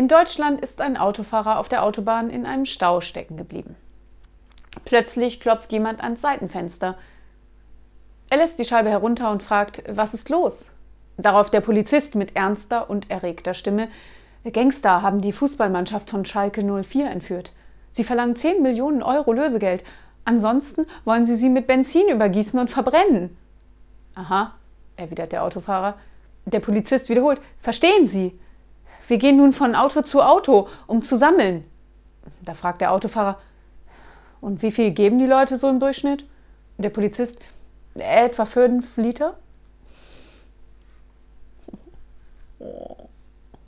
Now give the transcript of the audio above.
In Deutschland ist ein Autofahrer auf der Autobahn in einem Stau stecken geblieben. Plötzlich klopft jemand ans Seitenfenster. Er lässt die Scheibe herunter und fragt, was ist los? Darauf der Polizist mit ernster und erregter Stimme, Gangster haben die Fußballmannschaft von Schalke 04 entführt. Sie verlangen 10 Millionen Euro Lösegeld. Ansonsten wollen sie sie mit Benzin übergießen und verbrennen. Aha, erwidert der Autofahrer. Der Polizist wiederholt, verstehen Sie? Wir gehen nun von Auto zu Auto, um zu sammeln. Da fragt der Autofahrer, und wie viel geben die Leute so im Durchschnitt? Der Polizist, etwa fünf Liter.